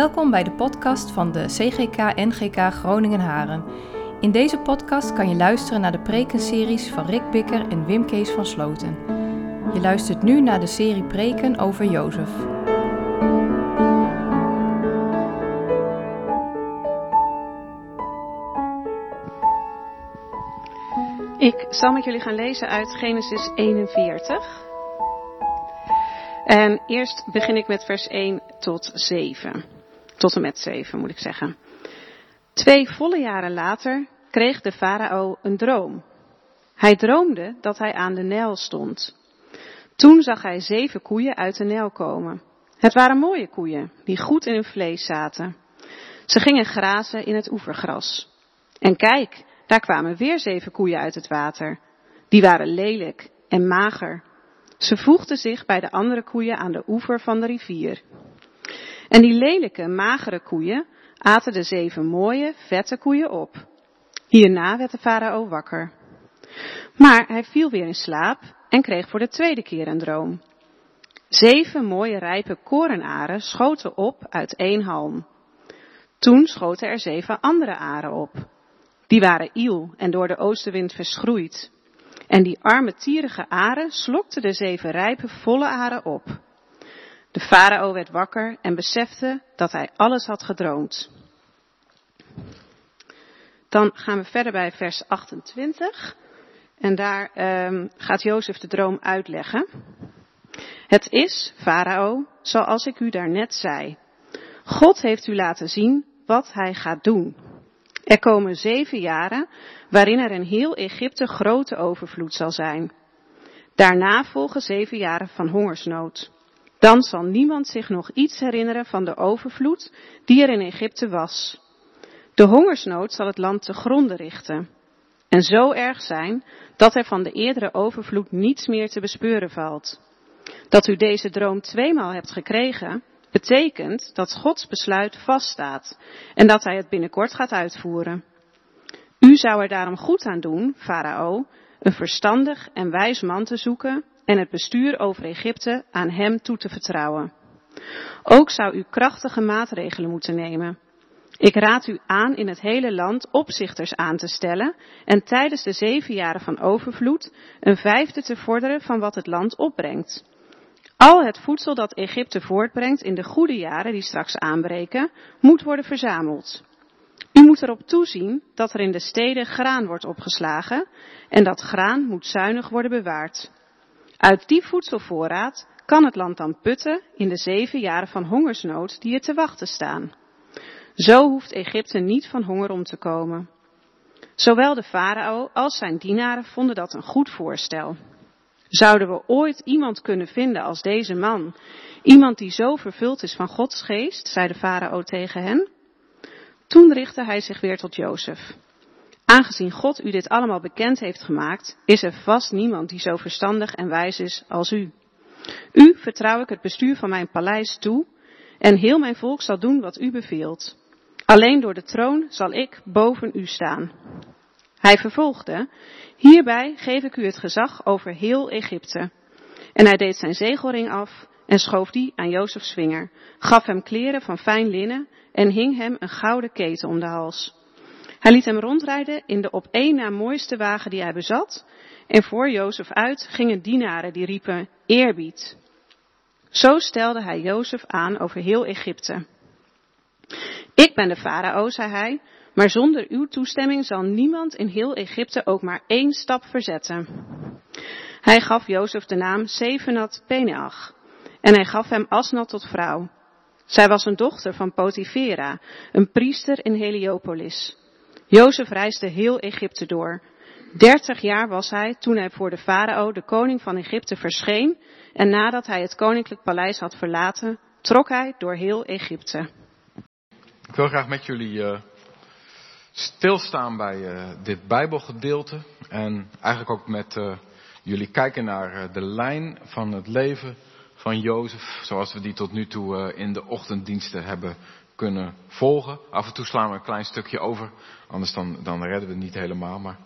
Welkom bij de podcast van de CGK-NGK Groningen-Haren. In deze podcast kan je luisteren naar de prekenseries van Rick Bikker en Wim Kees van Sloten. Je luistert nu naar de serie preken over Jozef. Ik zal met jullie gaan lezen uit Genesis 41. En eerst begin ik met vers 1 tot 7. Tot en met 7 moet ik zeggen. Twee volle jaren later kreeg de farao een droom. Hij droomde dat hij aan de Nijl stond. Toen zag hij zeven koeien uit de Nijl komen. Het waren mooie koeien, die goed in hun vlees zaten. Ze gingen grazen in het oevergras. En kijk, daar kwamen weer zeven koeien uit het water. Die waren lelijk en mager. Ze voegden zich bij de andere koeien aan de oever van de rivier. En die lelijke, magere koeien aten de zeven mooie, vette koeien op. Hierna werd de farao wakker. Maar hij viel weer in slaap en kreeg voor de tweede keer een droom. Zeven mooie rijpe korenaren schoten op uit één halm. Toen schoten er zeven andere aren op. Die waren iel en door de oostenwind verschroeid. En die arme tierige aren slokten de zeven rijpe volle aren op. De farao werd wakker en besefte dat hij alles had gedroomd. Dan gaan we verder bij vers 28. En daar um, gaat Jozef de droom uitleggen. Het is, farao, zoals ik u daarnet zei. God heeft u laten zien wat hij gaat doen. Er komen zeven jaren waarin er in heel Egypte grote overvloed zal zijn. Daarna volgen zeven jaren van hongersnood. Dan zal niemand zich nog iets herinneren van de overvloed die er in Egypte was. De hongersnood zal het land te gronden richten. En zo erg zijn dat er van de eerdere overvloed niets meer te bespeuren valt. Dat u deze droom tweemaal hebt gekregen, betekent dat Gods besluit vaststaat en dat hij het binnenkort gaat uitvoeren. U zou er daarom goed aan doen, farao, een verstandig en wijs man te zoeken en het bestuur over Egypte aan hem toe te vertrouwen. Ook zou u krachtige maatregelen moeten nemen. Ik raad u aan in het hele land opzichters aan te stellen en tijdens de zeven jaren van overvloed een vijfde te vorderen van wat het land opbrengt. Al het voedsel dat Egypte voortbrengt in de goede jaren die straks aanbreken, moet worden verzameld. U moet erop toezien dat er in de steden graan wordt opgeslagen en dat graan moet zuinig worden bewaard. Uit die voedselvoorraad kan het land dan putten in de zeven jaren van hongersnood die er te wachten staan. Zo hoeft Egypte niet van honger om te komen. Zowel de farao als zijn dienaren vonden dat een goed voorstel. Zouden we ooit iemand kunnen vinden als deze man? Iemand die zo vervuld is van Gods geest, zei de farao tegen hen. Toen richtte hij zich weer tot Jozef. Aangezien God u dit allemaal bekend heeft gemaakt, is er vast niemand die zo verstandig en wijs is als u. U vertrouw ik het bestuur van mijn paleis toe en heel mijn volk zal doen wat u beveelt. Alleen door de troon zal ik boven u staan. Hij vervolgde, hierbij geef ik u het gezag over heel Egypte. En hij deed zijn zegelring af en schoof die aan Jozefs vinger, gaf hem kleren van fijn linnen en hing hem een gouden keten om de hals. Hij liet hem rondrijden in de op één na mooiste wagen die hij bezat, en voor Jozef uit gingen dienaren die riepen eerbied. Zo stelde hij Jozef aan over heel Egypte. Ik ben de farao, zei hij, maar zonder uw toestemming zal niemand in heel Egypte ook maar één stap verzetten. Hij gaf Jozef de naam Sevenat Peneach en hij gaf hem Asnat tot vrouw. Zij was een dochter van Potifera, een priester in Heliopolis. Jozef reisde heel Egypte door. Dertig jaar was hij toen hij voor de farao, de koning van Egypte, verscheen en nadat hij het koninklijk paleis had verlaten, trok hij door heel Egypte. Ik wil graag met jullie uh, stilstaan bij uh, dit Bijbelgedeelte. En eigenlijk ook met uh, jullie kijken naar de lijn van het leven van Jozef. Zoals we die tot nu toe in de ochtenddiensten hebben kunnen volgen. Af en toe slaan we een klein stukje over. Anders dan, dan redden we het niet helemaal. Maar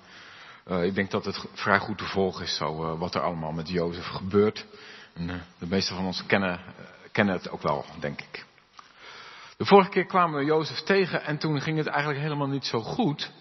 ik denk dat het vrij goed te volgen is zo, wat er allemaal met Jozef gebeurt. En, de meeste van ons kennen, kennen het ook wel, denk ik. De vorige keer kwamen we Jozef tegen en toen ging het eigenlijk helemaal niet zo goed.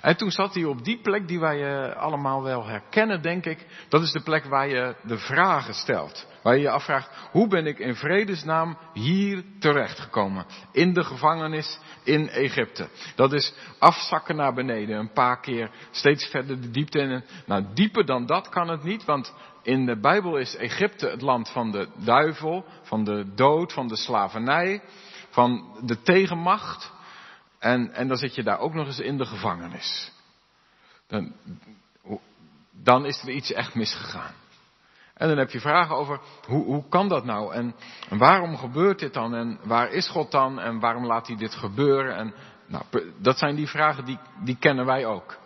En toen zat hij op die plek die wij allemaal wel herkennen, denk ik. Dat is de plek waar je de vragen stelt. Waar je je afvraagt, hoe ben ik in vredesnaam hier terechtgekomen? In de gevangenis in Egypte. Dat is afzakken naar beneden, een paar keer steeds verder de diepte in. Nou, dieper dan dat kan het niet, want in de Bijbel is Egypte het land van de duivel, van de dood, van de slavernij, van de tegenmacht. En, en dan zit je daar ook nog eens in de gevangenis. Dan, dan is er iets echt misgegaan. En dan heb je vragen over hoe, hoe kan dat nou? En, waarom gebeurt dit dan? En waar is God dan? En waarom laat hij dit gebeuren? En nou, dat zijn die vragen die, die kennen wij ook.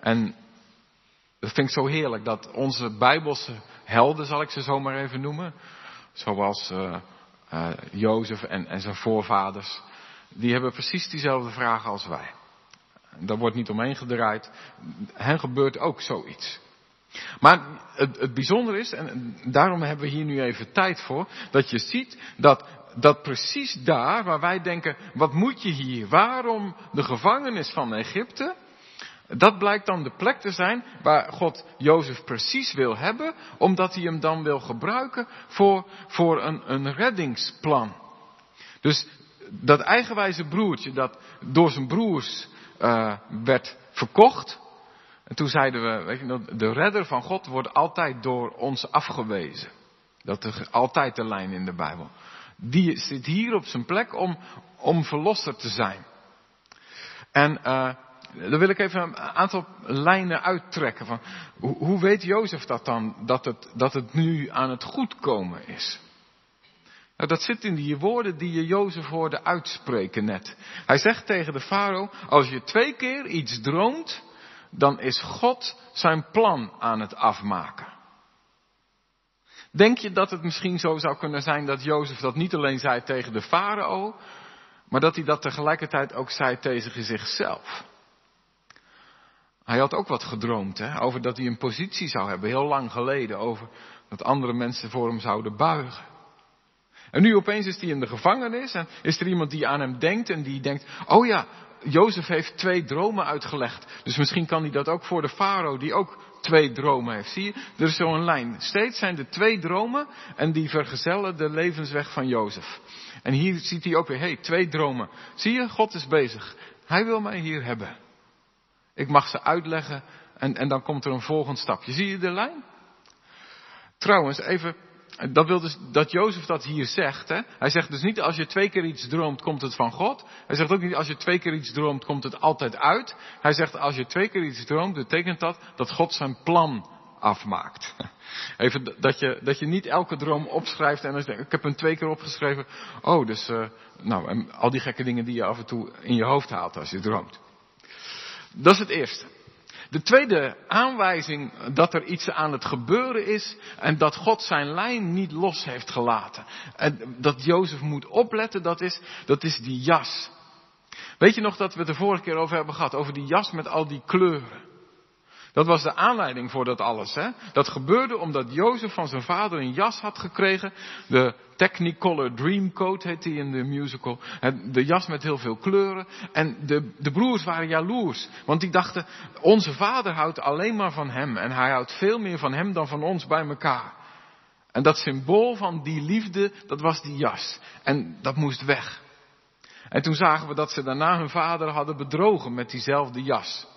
En dat vind ik zo heerlijk dat onze Bijbelse helden, zal ik ze zo maar even noemen, zoals uh, Jozef en, en zijn voorvaders, die hebben precies diezelfde vragen als wij. Daar wordt niet omheen gedraaid. Hen gebeurt ook zoiets. Maar het, het bijzondere is, en daarom hebben we hier nu even tijd voor, dat je ziet dat, dat precies daar waar wij denken, wat moet je hier? Waarom de gevangenis van Egypte? Dat blijkt dan de plek te zijn waar God Jozef precies wil hebben, omdat hij hem dan wil gebruiken voor, voor een, een reddingsplan. Dus dat eigenwijze broertje dat door zijn broers uh, werd verkocht. En toen zeiden we, weet je, de redder van God wordt altijd door ons afgewezen. Dat is altijd de lijn in de Bijbel. Die zit hier op zijn plek om, om verlosser te zijn. En uh, dan wil ik even een aantal lijnen uittrekken. Van, hoe, hoe weet Jozef dat dan, dat het, dat het nu aan het goedkomen is? Nou, dat zit in die woorden die je Jozef hoorde uitspreken net. Hij zegt tegen de farao, als je twee keer iets droomt, dan is God zijn plan aan het afmaken. Denk je dat het misschien zo zou kunnen zijn dat Jozef dat niet alleen zei tegen de farao, maar dat hij dat tegelijkertijd ook zei tegen zichzelf? Hij had ook wat gedroomd, hè, over dat hij een positie zou hebben, heel lang geleden, over dat andere mensen voor hem zouden buigen. En nu opeens is hij in de gevangenis en is er iemand die aan hem denkt en die denkt, oh ja, Jozef heeft twee dromen uitgelegd. Dus misschien kan hij dat ook voor de farao die ook twee dromen heeft. Zie je, er is zo'n lijn. Steeds zijn er twee dromen en die vergezellen de levensweg van Jozef. En hier ziet hij ook weer, hé, hey, twee dromen. Zie je, God is bezig. Hij wil mij hier hebben. Ik mag ze uitleggen en, en dan komt er een volgend stapje. Zie je de lijn? Trouwens, even dat wil dus dat Jozef dat hier zegt. Hè? Hij zegt dus niet als je twee keer iets droomt, komt het van God. Hij zegt ook niet als je twee keer iets droomt, komt het altijd uit. Hij zegt als je twee keer iets droomt, betekent dat dat God zijn plan afmaakt. Even dat je, dat je niet elke droom opschrijft en dan zegt, ik heb hem twee keer opgeschreven. Oh, dus, uh, nou, en al die gekke dingen die je af en toe in je hoofd haalt als je droomt. Dat is het eerste. De tweede aanwijzing dat er iets aan het gebeuren is en dat God zijn lijn niet los heeft gelaten. En dat Jozef moet opletten, dat is, dat is die jas. Weet je nog dat we het de vorige keer over hebben gehad, over die jas met al die kleuren. Dat was de aanleiding voor dat alles. Hè? Dat gebeurde omdat Jozef van zijn vader een jas had gekregen. De Technicolor Dreamcoat heet die in de musical. De jas met heel veel kleuren. En de, de broers waren jaloers. Want die dachten, onze vader houdt alleen maar van hem. En hij houdt veel meer van hem dan van ons bij elkaar. En dat symbool van die liefde, dat was die jas. En dat moest weg. En toen zagen we dat ze daarna hun vader hadden bedrogen met diezelfde jas.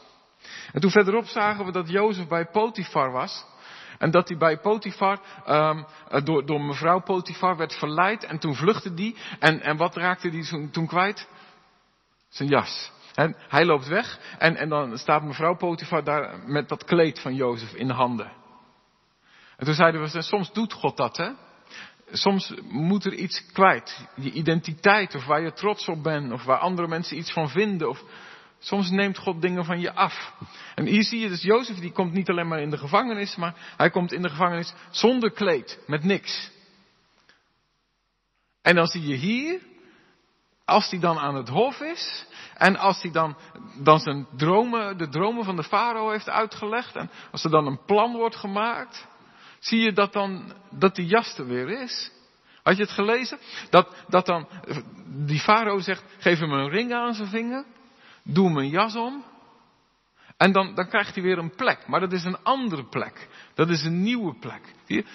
En toen verderop zagen we dat Jozef bij Potifar was. En dat hij bij Potifar, um, door, door mevrouw Potifar werd verleid. En toen vluchtte die. En, en wat raakte hij toen kwijt? Zijn jas. En hij loopt weg. En, en dan staat mevrouw Potifar daar met dat kleed van Jozef in de handen. En toen zeiden we, soms doet God dat, hè? Soms moet er iets kwijt. Je identiteit, of waar je trots op bent, of waar andere mensen iets van vinden. Of Soms neemt God dingen van je af. En hier zie je dus Jozef, die komt niet alleen maar in de gevangenis, maar hij komt in de gevangenis zonder kleed, met niks. En dan zie je hier, als hij dan aan het hof is, en als hij dan, dan zijn dromen, de dromen van de farao heeft uitgelegd, en als er dan een plan wordt gemaakt, zie je dat dan, dat die jas er weer is. Had je het gelezen? Dat, dat dan die farao zegt, geef hem een ring aan zijn vinger, doe een jas om. En dan, dan krijgt hij weer een plek. Maar dat is een andere plek. Dat is een nieuwe plek.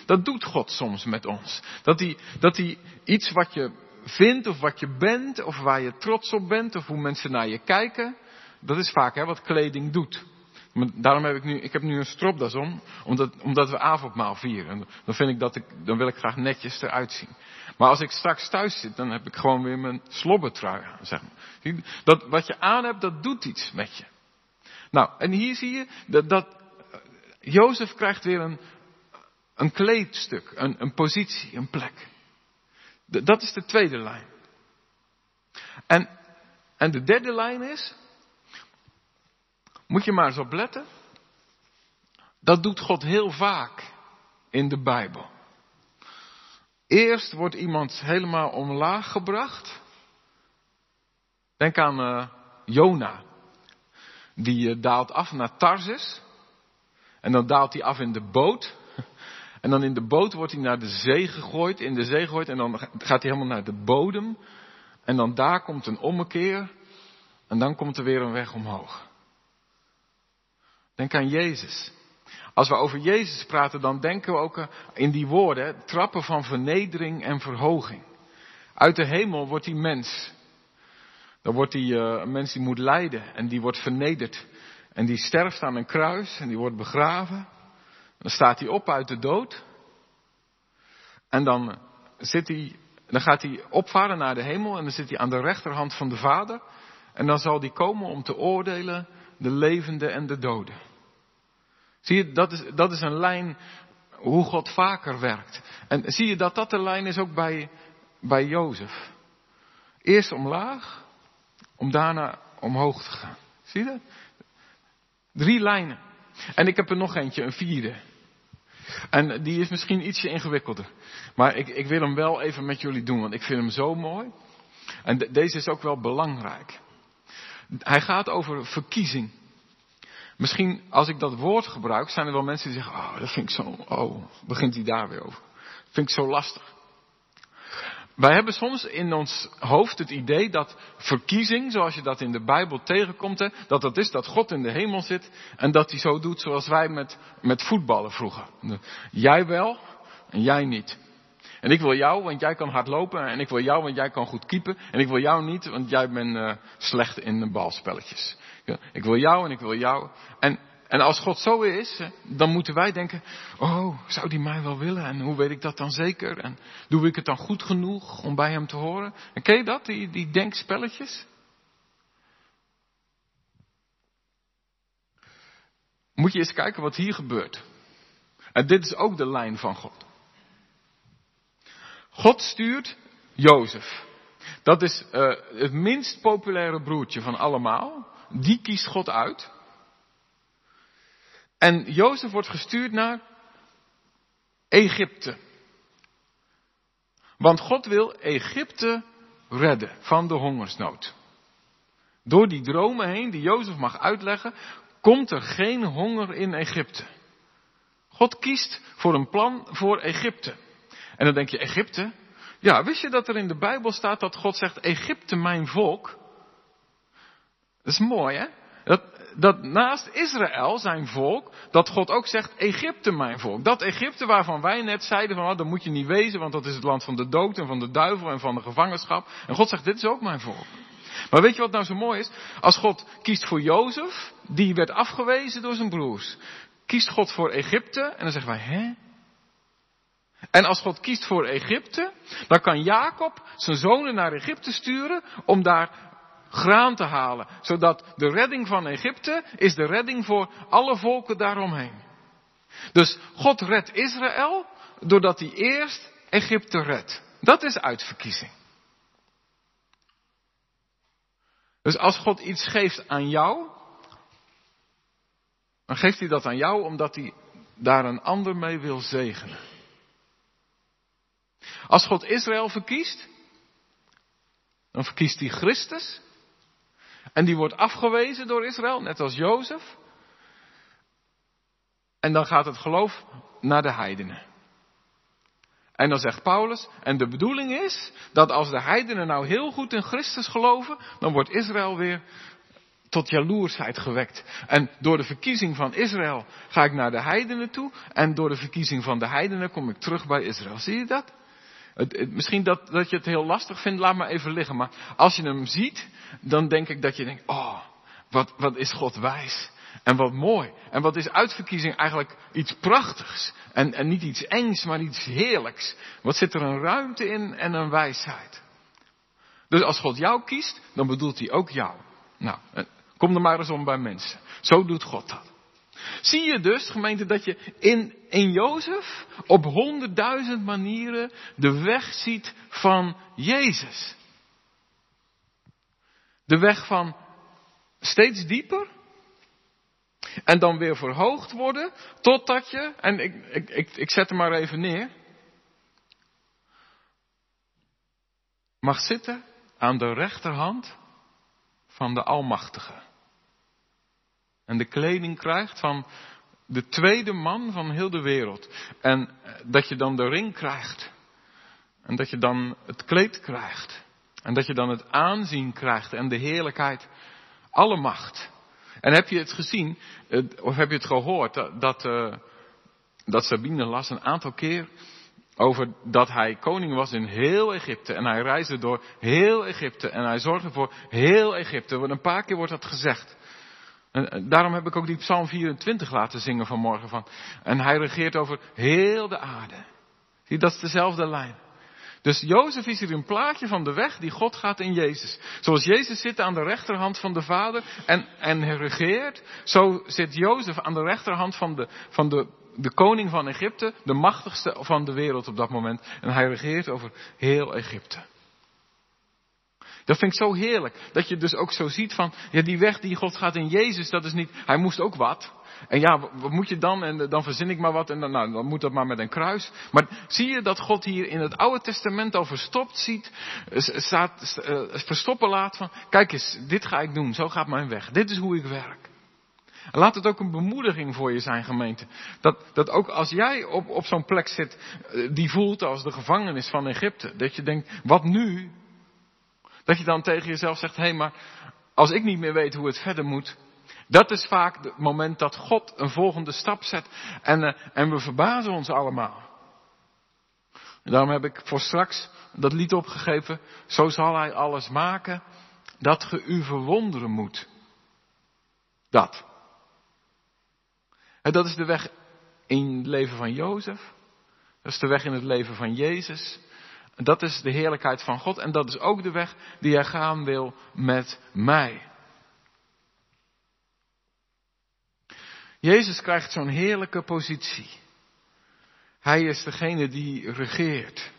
Dat doet God soms met ons. Dat hij, dat hij iets wat je vindt of wat je bent of waar je trots op bent of hoe mensen naar je kijken. Dat is vaak hè, wat kleding doet. Daarom heb ik nu, ik heb nu een stropdas om, omdat, omdat we avondmaal vieren. Dan vind ik dat ik, dan wil ik graag netjes eruit zien. Maar als ik straks thuis zit, dan heb ik gewoon weer mijn slobbertrui aan, zeg maar. Dat, wat je aan hebt, dat doet iets met je. Nou, en hier zie je dat, dat Jozef krijgt weer een, een kleedstuk, een, een positie, een plek. dat is de tweede lijn. En, en de derde lijn is, moet je maar eens op letten. Dat doet God heel vaak in de Bijbel. Eerst wordt iemand helemaal omlaag gebracht. Denk aan uh, Jona. Die uh, daalt af naar Tarsis. En dan daalt hij af in de boot. En dan in de boot wordt hij naar de zee gegooid, in de zee gegooid. En dan gaat hij helemaal naar de bodem. En dan daar komt een ommekeer. En dan komt er weer een weg omhoog. Denk aan Jezus. Als we over Jezus praten, dan denken we ook in die woorden trappen van vernedering en verhoging. Uit de hemel wordt die mens. Dan wordt die uh, een mens die moet lijden en die wordt vernederd. En die sterft aan een kruis en die wordt begraven. Dan staat hij op uit de dood. En dan, zit hij, dan gaat hij opvaren naar de hemel en dan zit hij aan de rechterhand van de Vader. En dan zal hij komen om te oordelen de levende en de doden. Zie je, dat is, dat is een lijn hoe God vaker werkt. En zie je dat dat de lijn is ook bij, bij Jozef. Eerst omlaag, om daarna omhoog te gaan. Zie je dat? Drie lijnen. En ik heb er nog eentje, een vierde. En die is misschien ietsje ingewikkelder. Maar ik, ik wil hem wel even met jullie doen, want ik vind hem zo mooi. En deze is ook wel belangrijk. Hij gaat over verkiezing. Misschien als ik dat woord gebruik, zijn er wel mensen die zeggen, oh, dat vind ik zo, oh, begint hij daar weer over. Dat vind ik zo lastig. Wij hebben soms in ons hoofd het idee dat verkiezing, zoals je dat in de Bijbel tegenkomt, hè, dat dat is dat God in de hemel zit en dat hij zo doet zoals wij met, met voetballen vroeger. Jij wel en jij niet. En ik wil jou, want jij kan hard lopen. En ik wil jou, want jij kan goed keepen. En ik wil jou niet, want jij bent uh, slecht in de Ik wil jou en ik wil jou. En, en als God zo is, dan moeten wij denken, oh, zou die mij wel willen? En hoe weet ik dat dan zeker? En doe ik het dan goed genoeg om bij hem te horen? En ken je dat, die, die denkspelletjes? Moet je eens kijken wat hier gebeurt. En dit is ook de lijn van God. God stuurt Jozef. Dat is uh, het minst populaire broertje van allemaal. Die kiest God uit. En Jozef wordt gestuurd naar Egypte. Want God wil Egypte redden van de hongersnood. Door die dromen heen die Jozef mag uitleggen, komt er geen honger in Egypte. God kiest voor een plan voor Egypte. En dan denk je, Egypte? Ja, wist je dat er in de Bijbel staat dat God zegt, Egypte mijn volk? Dat is mooi, hè? Dat, dat naast Israël, zijn volk, dat God ook zegt, Egypte mijn volk. Dat Egypte waarvan wij net zeiden van, oh, dat moet je niet wezen, want dat is het land van de dood en van de duivel en van de gevangenschap. En God zegt, dit is ook mijn volk. Maar weet je wat nou zo mooi is? Als God kiest voor Jozef, die werd afgewezen door zijn broers. Kiest God voor Egypte, en dan zeggen wij, hè? En als God kiest voor Egypte, dan kan Jacob zijn zonen naar Egypte sturen om daar graan te halen. Zodat de redding van Egypte is de redding voor alle volken daaromheen. Dus God redt Israël doordat hij eerst Egypte redt. Dat is uitverkiezing. Dus als God iets geeft aan jou, dan geeft hij dat aan jou omdat hij daar een ander mee wil zegenen. Als God Israël verkiest, dan verkiest hij Christus. En die wordt afgewezen door Israël, net als Jozef. En dan gaat het geloof naar de heidenen. En dan zegt Paulus, en de bedoeling is dat als de heidenen nou heel goed in Christus geloven, dan wordt Israël weer tot jaloersheid gewekt. En door de verkiezing van Israël ga ik naar de heidenen toe. En door de verkiezing van de heidenen kom ik terug bij Israël. Zie je dat? Misschien dat, dat je het heel lastig vindt, laat maar even liggen. Maar als je hem ziet, dan denk ik dat je denkt, oh, wat, wat is God wijs. En wat mooi. En wat is uitverkiezing eigenlijk iets prachtigs. En, en niet iets engs, maar iets heerlijks. Wat zit er een ruimte in en een wijsheid. Dus als God jou kiest, dan bedoelt hij ook jou. Nou, kom er maar eens om bij mensen. Zo doet God dat. Zie je dus, gemeente, dat je in, in Jozef op honderdduizend manieren de weg ziet van Jezus. De weg van steeds dieper en dan weer verhoogd worden totdat je, en ik, ik, ik, ik zet hem maar even neer, mag zitten aan de rechterhand van de Almachtige. En de kleding krijgt van de tweede man van heel de wereld. En dat je dan de ring krijgt. En dat je dan het kleed krijgt. En dat je dan het aanzien krijgt en de heerlijkheid. Alle macht. En heb je het gezien, of heb je het gehoord, dat, dat, uh, dat Sabine las een aantal keer over dat hij koning was in heel Egypte. En hij reisde door heel Egypte. En hij zorgde voor heel Egypte. Want een paar keer wordt dat gezegd. En daarom heb ik ook die Psalm 24 laten zingen vanmorgen van. En hij regeert over heel de aarde. Zie, dat is dezelfde lijn. Dus Jozef is hier een plaatje van de weg die God gaat in Jezus. Zoals Jezus zit aan de rechterhand van de Vader en, en regeert, zo zit Jozef aan de rechterhand van, de, van de, de koning van Egypte, de machtigste van de wereld op dat moment. En hij regeert over heel Egypte. Dat vind ik zo heerlijk. Dat je dus ook zo ziet van, ja, die weg die God gaat in Jezus, dat is niet, hij moest ook wat. En ja, wat moet je dan? En dan verzin ik maar wat en dan, nou, dan moet dat maar met een kruis. Maar zie je dat God hier in het Oude Testament al verstopt ziet, staat, uh, verstoppen laat van, kijk eens, dit ga ik doen, zo gaat mijn weg. Dit is hoe ik werk. En laat het ook een bemoediging voor je zijn, gemeente. Dat, dat ook als jij op, op zo'n plek zit, eh, die voelt als de gevangenis van Egypte. Dat je denkt, wat nu? Dat je dan tegen jezelf zegt, hé, hey, maar als ik niet meer weet hoe het verder moet, dat is vaak het moment dat God een volgende stap zet en, uh, en we verbazen ons allemaal. En daarom heb ik voor straks dat lied opgegeven, zo zal hij alles maken dat ge u verwonderen moet. Dat. En dat is de weg in het leven van Jozef. Dat is de weg in het leven van Jezus. Dat is de heerlijkheid van God en dat is ook de weg die hij gaan wil met mij. Jezus krijgt zo'n heerlijke positie. Hij is degene die regeert.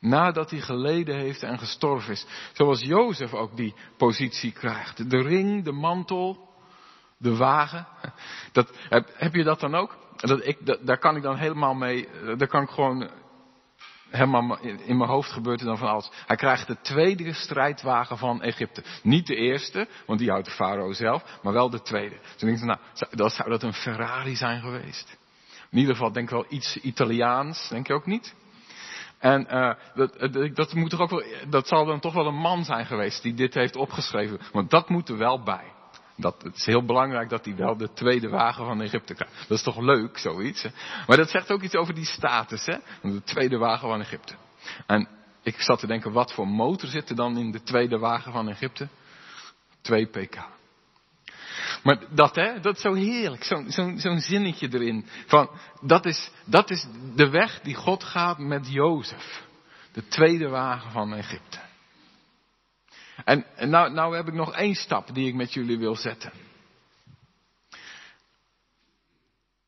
Nadat hij geleden heeft en gestorven is. Zoals Jozef ook die positie krijgt. De ring, de mantel, de wagen. Dat, heb, je dat dan ook? Dat ik, daar kan ik dan helemaal mee, daar kan ik gewoon in mijn hoofd gebeurt er dan van alles. Hij krijgt de tweede strijdwagen van Egypte. Niet de eerste, want die houdt de farao zelf, maar wel de tweede. Dus ik denk, nou, dat zou dat een Ferrari zijn geweest. In ieder geval denk ik wel iets Italiaans, denk je ook niet? En uh, dat, dat, moet toch ook wel, dat zal dan toch wel een man zijn geweest die dit heeft opgeschreven. Want dat moet er wel bij. Dat, het is heel belangrijk dat hij wel de tweede wagen van Egypte krijgt. Dat is toch leuk, zoiets. Hè? Maar dat zegt ook iets over die status, hè? De tweede wagen van Egypte. En ik zat te denken, wat voor motor zit er dan in de tweede wagen van Egypte? 2 pk. Maar dat, hè, dat is zo heerlijk, zo'n zo, zo zinnetje erin. Van, dat, is, dat is de weg die God gaat met Jozef. De tweede wagen van Egypte. En, en nou, nou heb ik nog één stap die ik met jullie wil zetten.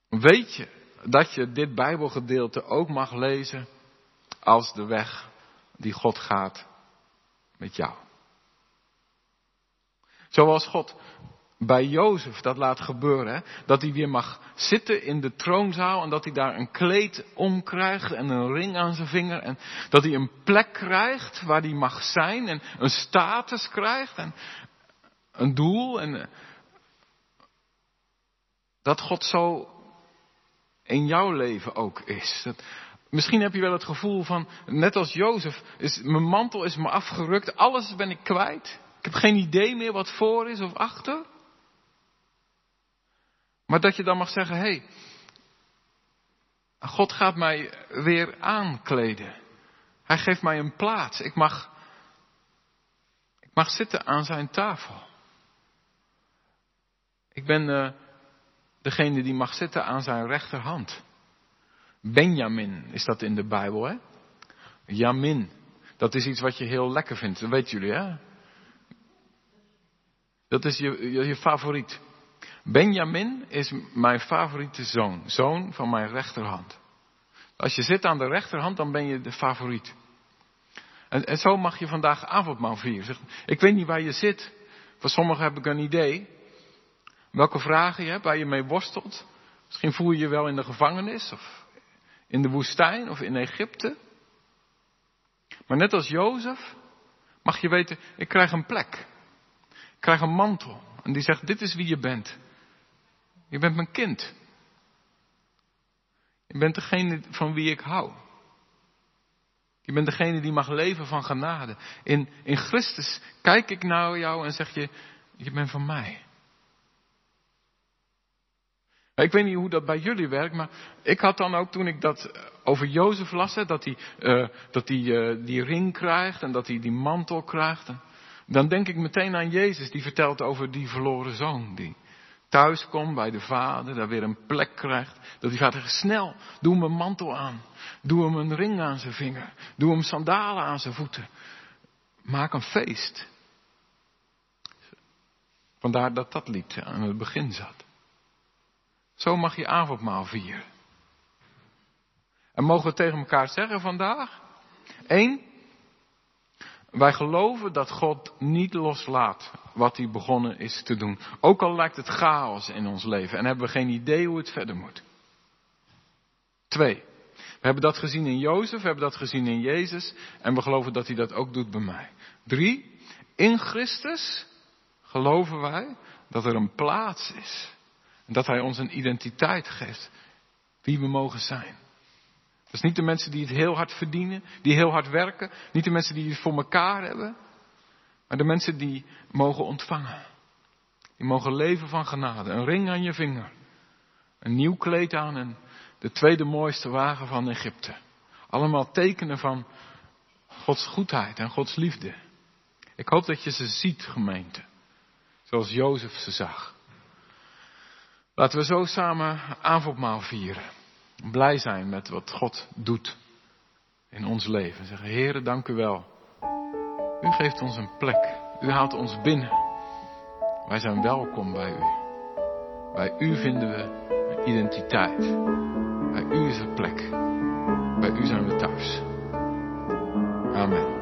Weet je dat je dit Bijbelgedeelte ook mag lezen als de weg die God gaat met jou? Zoals God bij Jozef dat laat gebeuren. Dat hij weer mag zitten in de troonzaal en dat hij daar een kleed om krijgt en een ring aan zijn vinger. En dat hij een plek krijgt waar hij mag zijn en een status krijgt en een doel. En dat God zo in jouw leven ook is. Dat Misschien heb je wel het gevoel van, net als Jozef, is, mijn mantel is me afgerukt, alles ben ik kwijt. Ik heb geen idee meer wat voor is of achter. Maar dat je dan mag zeggen, hé, hey, God gaat mij weer aankleden. Hij geeft mij een plaats. Ik mag, ik mag zitten aan zijn tafel. Ik ben uh, degene die mag zitten aan zijn rechterhand. Benjamin is dat in de Bijbel, hè? Jamin. Dat is iets wat je heel lekker vindt, dat weten jullie, hè? Dat is je, je favoriet. Benjamin is mijn favoriete zoon. Zoon van mijn rechterhand. Als je zit aan de rechterhand, dan ben je de favoriet. En, zo mag je vandaag avondmaal vieren. Ik weet niet waar je zit. Voor sommigen heb ik een idee. Welke vragen je hebt, waar je mee worstelt. Misschien voel je je wel in de gevangenis, of in de woestijn, of in Egypte. Maar net als Jozef, mag je weten, ik krijg een plek. Ik krijg een mantel. En die zegt, dit is wie je bent. Je bent mijn kind. Je bent degene van wie ik hou. Je bent degene die mag leven van genade. In, in Christus kijk ik naar jou en zeg je, je bent van mij. Ik weet niet hoe dat bij jullie werkt, maar ik had dan ook toen ik dat eh, over Jozef las, dat hij, uh, dat hij uh, die ring krijgt en dat hij die mantel krijgt. Dan denk ik meteen aan Jezus, die vertelt over die verloren zoon. Die thuis komt bij de vader, daar weer een plek krijgt. Dat die vader zegt, snel, doe hem een mantel aan. Doe hem een ring aan zijn vinger. Doe hem sandalen aan zijn voeten. Maak een feest. Vandaar dat dat lied aan het begin zat. Zo mag je avondmaal vieren. En mogen we tegen elkaar zeggen vandaag? Eén, wij geloven dat God niet loslaat wat hij begonnen is te doen. Ook al lijkt het chaos in ons leven en hebben we geen idee hoe het verder moet. Twee, we hebben dat gezien in Jozef, we hebben dat gezien in Jezus en we geloven dat hij dat ook doet bij mij. Drie, in Christus geloven wij dat er een plaats is. En dat hij ons een identiteit geeft. Wie we mogen zijn. Dat is niet de mensen die het heel hard verdienen, die heel hard werken. Niet de mensen die het voor elkaar hebben. Maar de mensen die mogen ontvangen. Die mogen leven van genade. Een ring aan je vinger. Een nieuw kleed aan en de tweede mooiste wagen van Egypte. Allemaal tekenen van Gods goedheid en Gods liefde. Ik hoop dat je ze ziet, gemeente. Zoals Jozef ze zag. Laten we zo samen avondmaal vieren. Blij zijn met wat God doet in ons leven. Zeggen, Heere, dank u wel. U geeft ons een plek. U haalt ons binnen. Wij zijn welkom bij u. Bij u vinden we een identiteit. Bij u is er plek. Bij u zijn we thuis. Amen.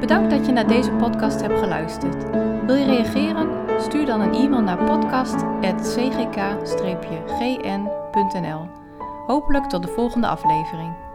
Bedankt dat je naar deze podcast hebt geluisterd. Wil je reageren? Stuur dan een e-mail naar podcast.cgk-gn.nl. Hopelijk tot de volgende aflevering.